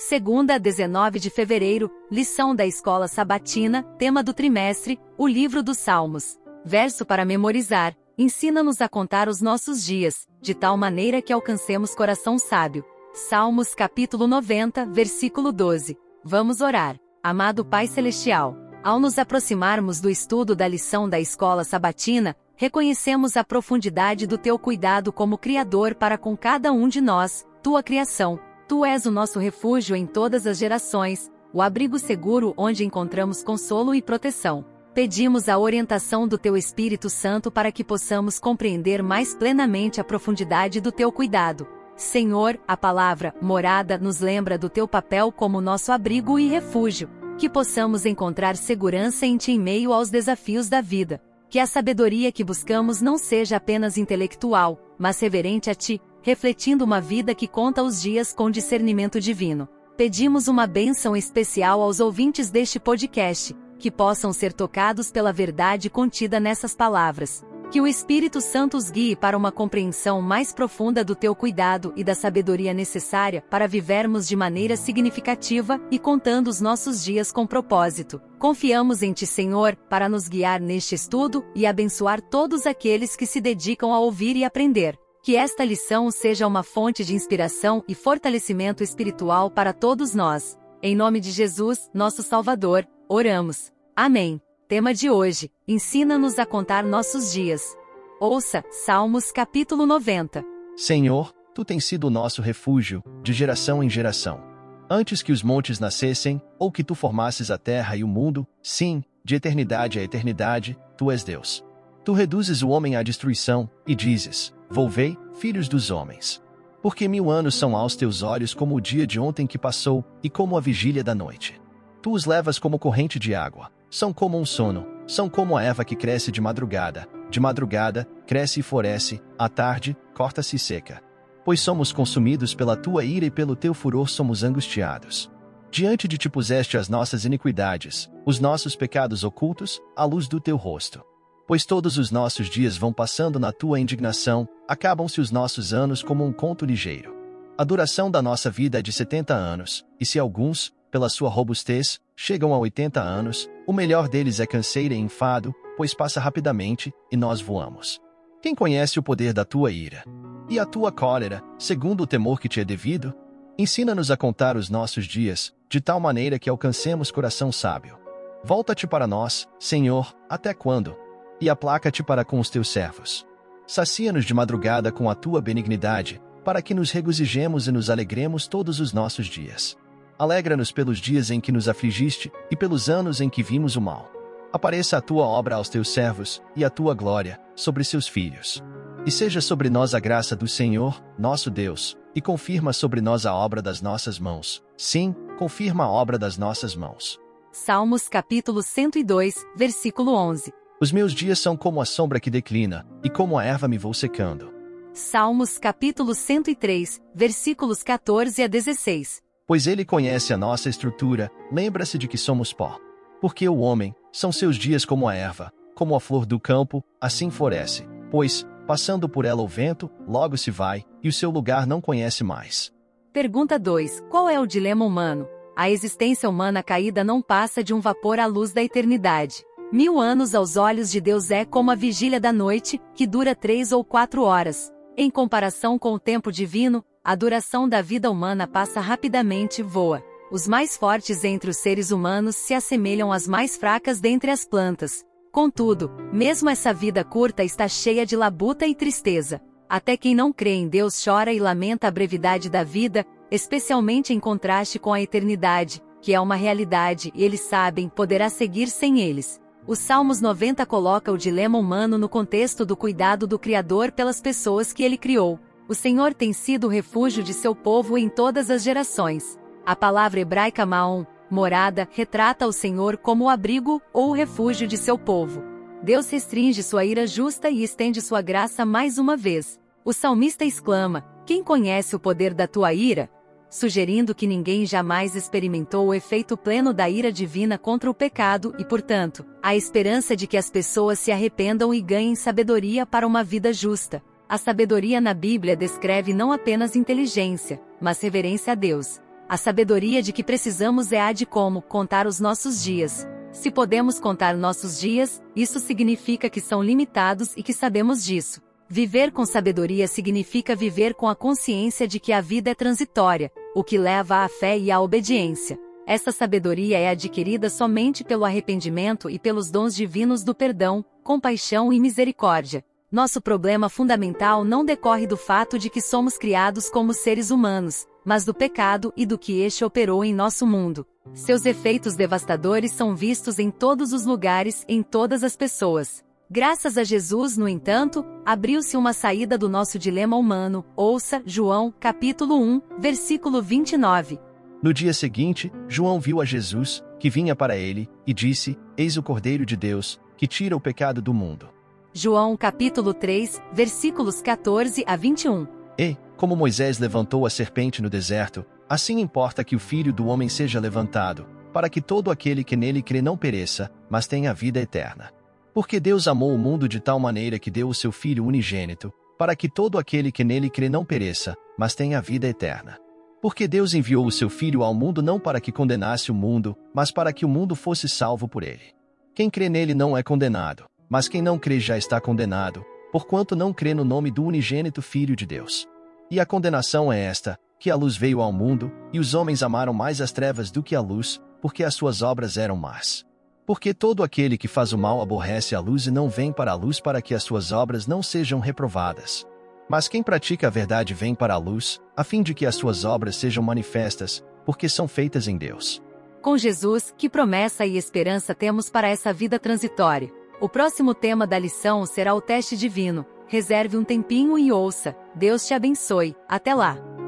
Segunda a 19 de fevereiro, lição da escola sabatina, tema do trimestre, o livro dos Salmos. Verso para memorizar. Ensina-nos a contar os nossos dias, de tal maneira que alcancemos coração sábio. Salmos capítulo 90, versículo 12. Vamos orar. Amado Pai Celestial, ao nos aproximarmos do estudo da lição da escola sabatina, reconhecemos a profundidade do teu cuidado como Criador para com cada um de nós, tua criação Tu és o nosso refúgio em todas as gerações, o abrigo seguro onde encontramos consolo e proteção. Pedimos a orientação do Teu Espírito Santo para que possamos compreender mais plenamente a profundidade do Teu cuidado. Senhor, a palavra morada nos lembra do Teu papel como nosso abrigo e refúgio, que possamos encontrar segurança em Ti em meio aos desafios da vida. Que a sabedoria que buscamos não seja apenas intelectual, mas reverente a Ti, refletindo uma vida que conta os dias com discernimento divino. Pedimos uma bênção especial aos ouvintes deste podcast, que possam ser tocados pela verdade contida nessas palavras. Que o Espírito Santo os guie para uma compreensão mais profunda do teu cuidado e da sabedoria necessária para vivermos de maneira significativa e contando os nossos dias com propósito. Confiamos em Ti, Senhor, para nos guiar neste estudo e abençoar todos aqueles que se dedicam a ouvir e aprender. Que esta lição seja uma fonte de inspiração e fortalecimento espiritual para todos nós. Em nome de Jesus, nosso Salvador, oramos. Amém. Tema de hoje: Ensina-nos a contar nossos dias. Ouça, Salmos capítulo 90. Senhor, tu tens sido o nosso refúgio, de geração em geração. Antes que os montes nascessem, ou que tu formasses a terra e o mundo, sim, de eternidade a eternidade, tu és Deus. Tu reduzes o homem à destruição, e dizes: Volvei, filhos dos homens. Porque mil anos são aos teus olhos como o dia de ontem que passou, e como a vigília da noite. Tu os levas como corrente de água. São como um sono, são como a erva que cresce de madrugada. De madrugada, cresce e floresce, à tarde, corta-se e seca. Pois somos consumidos pela tua ira e pelo teu furor somos angustiados. Diante de ti puseste as nossas iniquidades, os nossos pecados ocultos, à luz do teu rosto pois todos os nossos dias vão passando na tua indignação, acabam-se os nossos anos como um conto ligeiro. A duração da nossa vida é de 70 anos, e se alguns, pela sua robustez, chegam a 80 anos, o melhor deles é canseira e enfado, pois passa rapidamente, e nós voamos. Quem conhece o poder da tua ira? E a tua cólera, segundo o temor que te é devido? Ensina-nos a contar os nossos dias, de tal maneira que alcancemos coração sábio. Volta-te para nós, Senhor, até quando? E aplaca-te para com os teus servos. Sacia-nos de madrugada com a tua benignidade, para que nos regozijemos e nos alegremos todos os nossos dias. Alegra-nos pelos dias em que nos afligiste e pelos anos em que vimos o mal. Apareça a tua obra aos teus servos e a tua glória sobre seus filhos. E seja sobre nós a graça do Senhor, nosso Deus, e confirma sobre nós a obra das nossas mãos. Sim, confirma a obra das nossas mãos. Salmos capítulo 102, versículo 11. Os meus dias são como a sombra que declina, e como a erva me vou secando. Salmos capítulo 103, versículos 14 a 16. Pois ele conhece a nossa estrutura, lembra-se de que somos pó. Porque o homem, são seus dias como a erva, como a flor do campo, assim floresce. Pois, passando por ela o vento, logo se vai, e o seu lugar não conhece mais. Pergunta 2. Qual é o dilema humano? A existência humana caída não passa de um vapor à luz da eternidade. Mil anos aos olhos de Deus é como a vigília da noite, que dura três ou quatro horas. Em comparação com o tempo divino, a duração da vida humana passa rapidamente e voa. Os mais fortes entre os seres humanos se assemelham às mais fracas dentre as plantas. Contudo, mesmo essa vida curta está cheia de labuta e tristeza. Até quem não crê em Deus chora e lamenta a brevidade da vida, especialmente em contraste com a eternidade, que é uma realidade e eles sabem poderá seguir sem eles. O Salmos 90 coloca o dilema humano no contexto do cuidado do Criador pelas pessoas que ele criou. O Senhor tem sido o refúgio de seu povo em todas as gerações. A palavra hebraica Maon, morada, retrata o Senhor como o abrigo ou o refúgio de seu povo. Deus restringe sua ira justa e estende sua graça mais uma vez. O salmista exclama: Quem conhece o poder da tua ira? Sugerindo que ninguém jamais experimentou o efeito pleno da ira divina contra o pecado e, portanto, a esperança de que as pessoas se arrependam e ganhem sabedoria para uma vida justa. A sabedoria na Bíblia descreve não apenas inteligência, mas reverência a Deus. A sabedoria de que precisamos é a de como contar os nossos dias. Se podemos contar nossos dias, isso significa que são limitados e que sabemos disso. Viver com sabedoria significa viver com a consciência de que a vida é transitória, o que leva à fé e à obediência. Essa sabedoria é adquirida somente pelo arrependimento e pelos dons divinos do perdão, compaixão e misericórdia. Nosso problema fundamental não decorre do fato de que somos criados como seres humanos, mas do pecado e do que este operou em nosso mundo. Seus efeitos devastadores são vistos em todos os lugares, em todas as pessoas. Graças a Jesus, no entanto, abriu-se uma saída do nosso dilema humano. Ouça João, capítulo 1, versículo 29. No dia seguinte, João viu a Jesus, que vinha para ele, e disse: Eis o Cordeiro de Deus, que tira o pecado do mundo. João capítulo 3, versículos 14 a 21. E, como Moisés levantou a serpente no deserto, assim importa que o Filho do Homem seja levantado, para que todo aquele que nele crê não pereça, mas tenha vida eterna. Porque Deus amou o mundo de tal maneira que deu o seu Filho unigênito, para que todo aquele que nele crê não pereça, mas tenha vida eterna. Porque Deus enviou o seu Filho ao mundo não para que condenasse o mundo, mas para que o mundo fosse salvo por ele. Quem crê nele não é condenado, mas quem não crê já está condenado, porquanto não crê no nome do unigênito Filho de Deus. E a condenação é esta: que a luz veio ao mundo, e os homens amaram mais as trevas do que a luz, porque as suas obras eram más. Porque todo aquele que faz o mal aborrece a luz e não vem para a luz para que as suas obras não sejam reprovadas. Mas quem pratica a verdade vem para a luz, a fim de que as suas obras sejam manifestas, porque são feitas em Deus. Com Jesus, que promessa e esperança temos para essa vida transitória? O próximo tema da lição será o teste divino. Reserve um tempinho e ouça. Deus te abençoe. Até lá!